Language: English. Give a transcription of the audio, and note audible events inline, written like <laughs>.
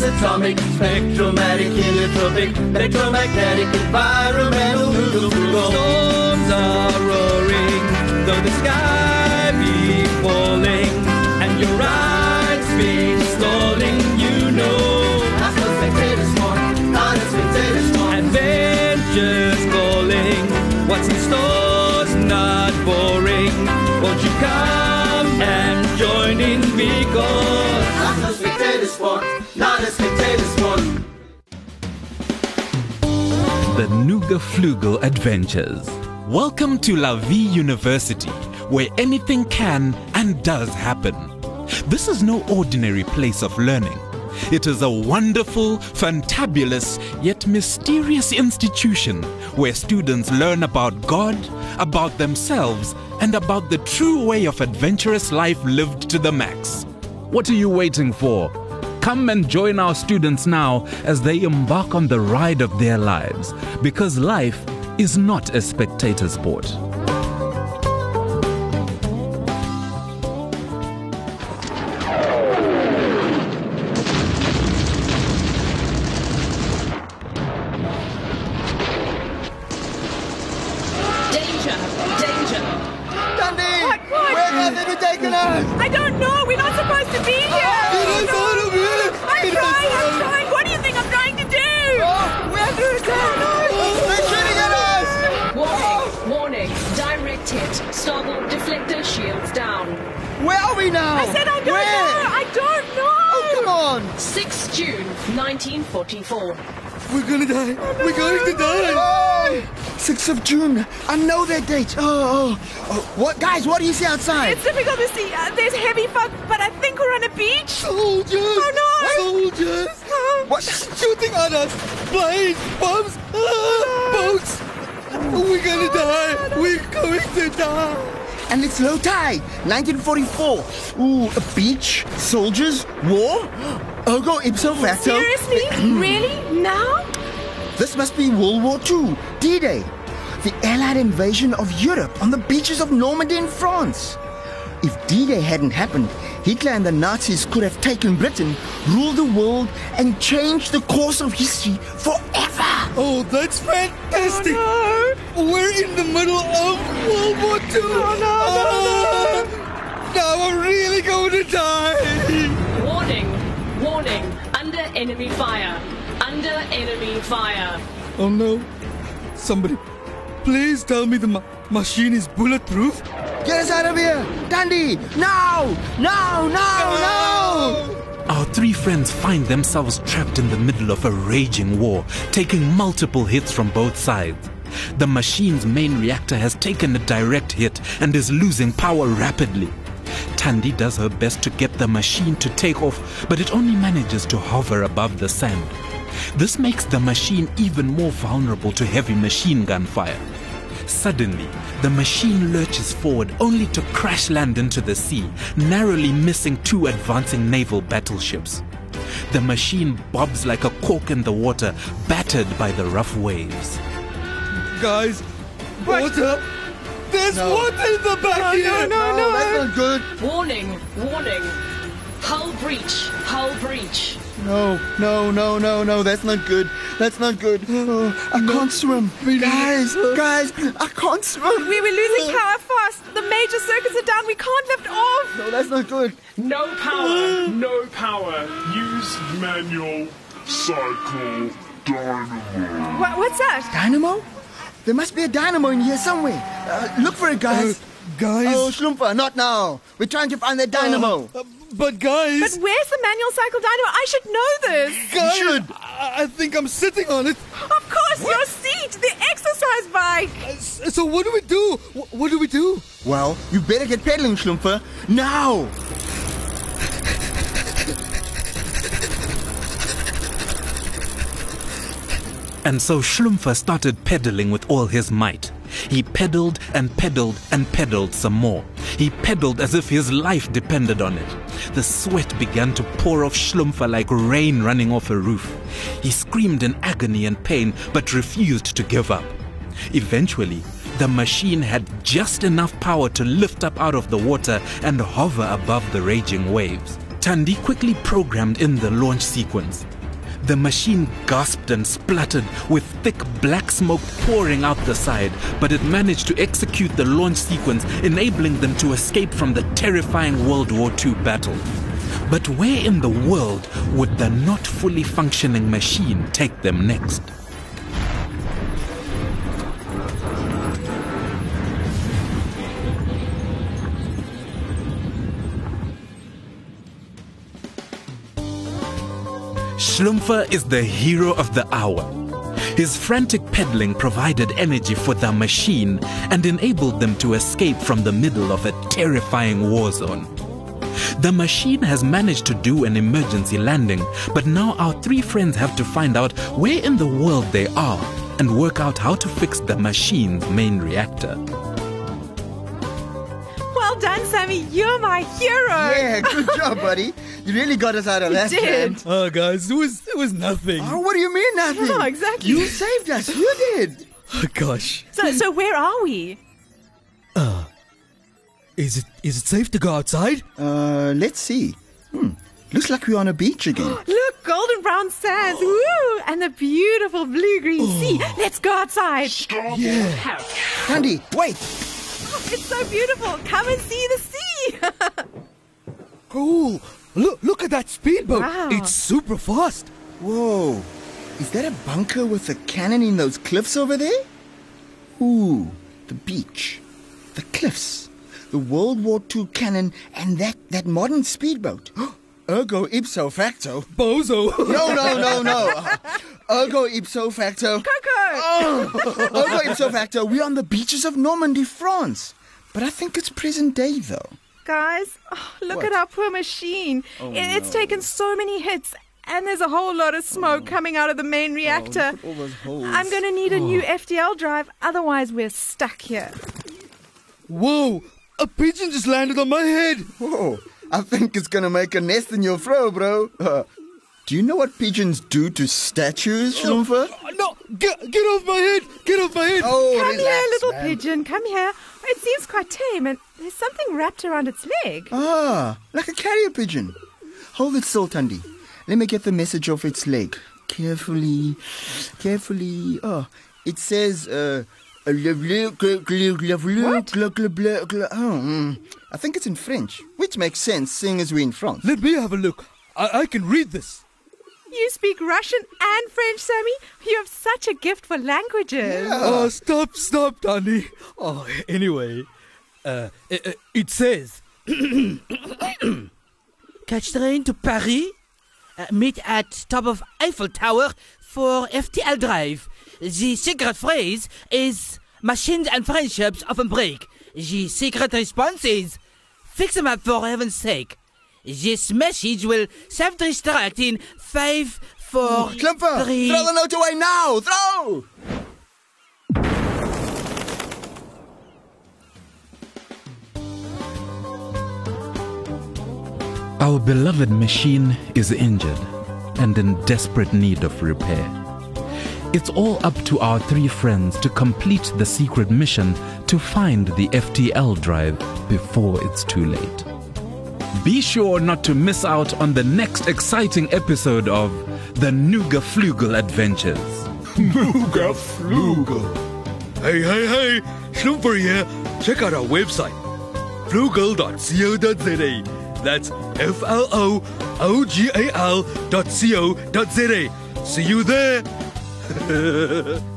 atomic, spectromatic, heliotropic, electromagnetic, environmental, Storms are roaring, though the sky be falling, and your eyes be stalling, you know. Not a spectator sport, not a spectator sport. Adventures calling, what's in store's not boring. Won't you come NoogaFloogal Adventures. Welcome to La Vie University, where anything can and does happen. This is no ordinary place of learning. It is a wonderful, fantabulous, yet mysterious institution where students learn about God, about themselves, and about the true way of adventurous life lived to the max. What are you waiting for? Come and join our students now as they embark on the ride of their lives, because life is not a spectator sport. Danger! Danger! Dundee! What, what? Where have they taken us? I don't know. We're not supposed to be here. They're shooting at us! Warning! Warning! Direct hit. Starboard deflector shields down. Where are we now? I said I don't Where? know. I don't know. Oh, come on! 6 June 1944. We're gonna die. We're going to die. Oh, 6th of June. I know that date. Oh, oh, oh. What, guys, what do you see outside? It's difficult to see. Uh, there's heavy fog, but I think we're on a beach. Soldiers! Oh, no. Soldiers! Oh. What? Shooting at us! Planes! Bombs! Ah, boats! We're gonna die! We're going to die! And it's low tide, 1944. Ooh, a beach, soldiers, war, ergo ipso facto. Seriously? really? Now? This must be World War II, D-Day, the Allied invasion of Europe on the beaches of Normandy in France. If D-Day hadn't happened, Hitler and the Nazis could have taken Britain, ruled the world, and changed the course of history forever. Oh, that's fantastic! No. We're in the middle of World War II! no, no, Ah, Now we're really going to die! Warning! Warning! Under enemy fire! Under enemy fire! Oh no. Somebody, please tell me the ma- machine is bulletproof. Get us out of here! Tandy! Now! Now! Now! Now! Our three friends find themselves trapped in the middle of a raging war, taking multiple hits from both sides. The machine's main reactor has taken a direct hit and is losing power rapidly. Tandy does her best to get the machine to take off, but it only manages to hover above the sand. This makes the machine even more vulnerable to heavy machine gun fire. Suddenly, the machine lurches forward only to crash land into the sea, narrowly missing two advancing naval battleships. The machine bobs like a cork in the water, battered by the rough waves. Guys, water! There's water in the back here! no, no, no. that's eh? not good. Warning! Warning! Hull breach! Hull breach! No, no, no, no, no, that's not good. That's not good. Oh, <sighs> I can't swim. Guys, guys, I can't swim. We were losing power fast. The major circuits are down. We can't lift off. No, that's not good. No power, no power. Use manual cycle dynamo. What, what's that? Dynamo? There must be a dynamo in here somewhere. Uh, look for it, guys. Uh, guys. Oh, Schlumpfer, not now. We're trying to find the dynamo. Uh, but guys, But where's the manual cycle dynamo? I should know this. guys, should. I, I think I'm sitting on it. Of course, your seat, the exercise bike. Uh, s- So what do we do? Wh- What do we do? well, you better get pedaling, Schlumpfer. Now. And so Schlumpfer started pedaling with all his might. He pedaled and pedaled and pedaled some more. He pedaled as if his life depended on it. The sweat began to pour off Schlumpfer like rain running off a roof. He screamed in agony and pain, but refused to give up. Eventually, the machine had just enough power to lift up out of the water and hover above the raging waves. Tandy quickly programmed in the launch sequence. The machine gasped and spluttered with thick black smoke pouring out the side, but it managed to execute the launch sequence, enabling them to escape from the terrifying World War II battle. But where in the world would the not fully functioning machine take them next? Schlumpfer is the hero of the hour. His frantic pedaling provided energy for the machine and enabled them to escape from the middle of a terrifying war zone. The machine has managed to do an emergency landing, but now our three friends have to find out where in the world they are and work out how to fix the machine's main reactor. Well done, Sammy. You're my hero. Yeah, good <laughs> job, buddy. You really got us out of that. did. jam. Oh, guys, it was it was nothing. Oh, what do you mean nothing? Yeah, exactly. You saved us. You did. Oh, gosh, So, so where are we? is it is it safe to go outside? Uh, let's see. Hmm. Looks like we're on a beach again. <gasps> Look, golden brown sands. Woo! And the beautiful blue green sea. Let's go outside. Stop. Tandy, wait. It's so beautiful. Come and see the <laughs> sea. Oh, look look at that speedboat. Wow. It's super fast. Whoa. Is that a bunker with a cannon in those cliffs over there? Ooh, the beach, the cliffs, the World War II cannon, and that, that modern speedboat. <gasps> Ergo ipso facto. Bozo. <laughs> No, no, no, no. <laughs> Ergo ipso facto. Coco. Oh. Ergo ipso facto. We're on the beaches of Normandy, France. But I think it's present day, though. Guys, oh, look What? at our poor machine. It- it's taken so many hits, and there's a whole lot of smoke coming out of the main reactor. look at all those holes. I'm going to need a new FTL drive, otherwise, we're stuck here. Whoa! A pigeon just landed on my head. Whoa, I think it's gonna make a nest in your throw, bro. Uh, do you know what pigeons do to statues, Schlumpfer? Oh, no, get get off my head! Get off my head! Oh, Come relax, here, little man. pigeon. Come here. It seems quite tame, and there's something wrapped around its leg. Ah, like a carrier pigeon. Hold it still, Tandy. Let me get the message off its leg. Carefully, carefully. Oh, it says, uh, what? Oh, mm. I think it's in French, which makes sense, seeing as we're in France. Let me have a look. I, I can read this. You speak Russian and French, Sammy. You have such a gift for languages. Oh, stop, stop, Danny. Oh, anyway, uh, it, it- it says. <coughs> Catch train to Paris. Uh, meet at top of Eiffel Tower for FTL Drive. The secret phrase is machines and friendships often break. The secret response is fix them up for heaven's sake. This message will self-destruct in five, four, Klimper, three. throw the note away now! Throw! Our beloved machine is injured and in desperate need of repair. It's all up to our three friends to complete the secret mission to find the FTL drive before it's too late. Be sure not to miss out on the next exciting episode of the NoogaFloogal Adventures. NoogaFloogal. Hey, hey, hey! Schlumpfer here. Check out our website, floogal.co.za. That's F L O O G A L dot C O dot Z A. See you there! <laughs>